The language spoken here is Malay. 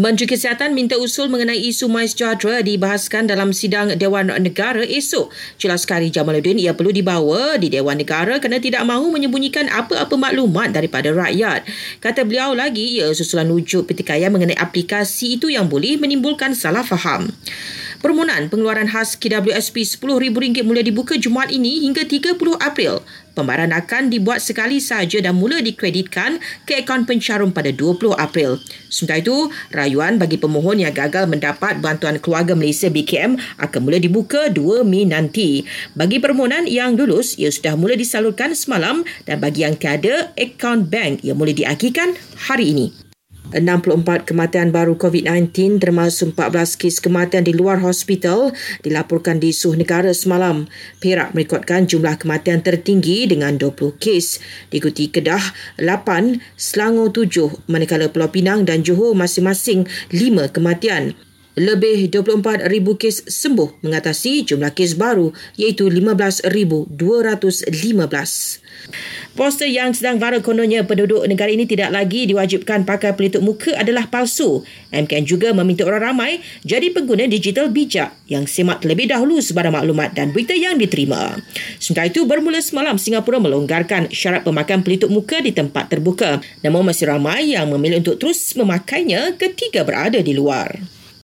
Menteri Kesihatan minta usul mengenai isu mais jadra dibahaskan dalam sidang Dewan Negara esok. Jelas Kari Jamaluddin ia perlu dibawa di Dewan Negara kerana tidak mahu menyembunyikan apa-apa maklumat daripada rakyat. Kata beliau lagi, ia susulan wujud pertikaian mengenai aplikasi itu yang boleh menimbulkan salah faham. Permohonan pengeluaran khas KWSP RM10,000 mula dibuka Jumaat ini hingga 30 April. Pembayaran akan dibuat sekali sahaja dan mula dikreditkan ke akaun pencarum pada 20 April. Sementara itu, rayuan bagi pemohon yang gagal mendapat bantuan keluarga Malaysia BKM akan mula dibuka 2 Mei nanti. Bagi permohonan yang lulus, ia sudah mula disalurkan semalam dan bagi yang tiada, akaun bank ia mula diakikan hari ini. 64 kematian baru COVID-19 termasuk 14 kes kematian di luar hospital dilaporkan di seluruh negara semalam. Perak merekodkan jumlah kematian tertinggi dengan 20 kes. Diikuti Kedah 8, Selangor 7, manakala Pulau Pinang dan Johor masing-masing 5 kematian. Lebih 24,000 kes sembuh mengatasi jumlah kes baru iaitu 15,215. Poster yang sedang viral kononnya penduduk negara ini tidak lagi diwajibkan pakai pelitup muka adalah palsu. MKN juga meminta orang ramai jadi pengguna digital bijak yang semak terlebih dahulu sebarang maklumat dan berita yang diterima. Sementara itu, bermula semalam Singapura melonggarkan syarat pemakaian pelitup muka di tempat terbuka. Namun masih ramai yang memilih untuk terus memakainya ketika berada di luar.